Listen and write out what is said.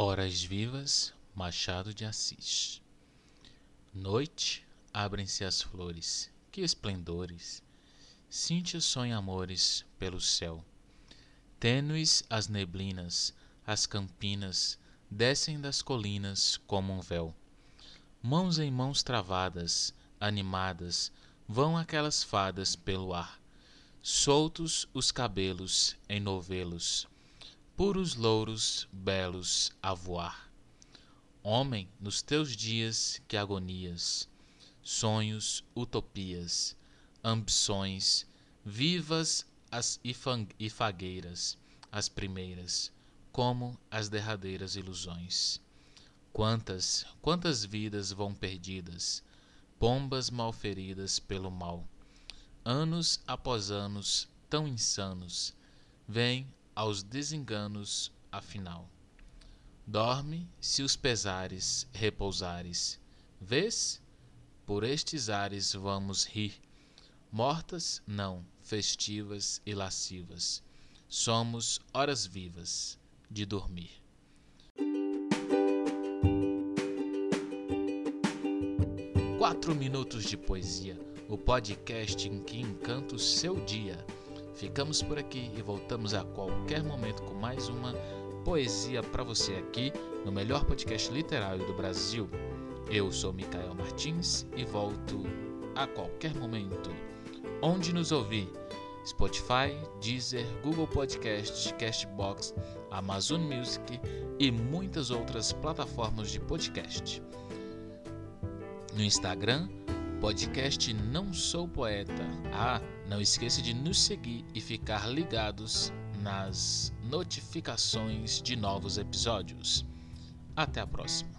Horas Vivas, Machado de Assis. Noite, abrem-se as flores, que esplendores! Cíntia sonha amores pelo céu. Tênues as neblinas, as campinas descem das colinas como um véu. Mãos em mãos travadas, animadas, vão aquelas fadas pelo ar. Soltos os cabelos em novelos puros louros belos a voar. Homem, nos teus dias que agonias, sonhos, utopias, ambições, vivas as ifagueiras, as primeiras, como as derradeiras ilusões. Quantas, quantas vidas vão perdidas, pombas malferidas pelo mal. Anos após anos tão insanos, vêm aos desenganos afinal. Dorme se os pesares repousares. Vês? Por estes ares vamos rir. Mortas, não, festivas e lascivas. Somos horas vivas de dormir. Quatro minutos de poesia, o podcast em que encanta o seu dia. Ficamos por aqui e voltamos a qualquer momento com mais uma poesia para você aqui no melhor podcast literário do Brasil. Eu sou Micael Martins e volto a qualquer momento. Onde nos ouvir? Spotify, Deezer, Google Podcast, Castbox, Amazon Music e muitas outras plataformas de podcast. No Instagram, podcast Não Sou Poeta. Ah, não esqueça de nos seguir e ficar ligados nas notificações de novos episódios. Até a próxima.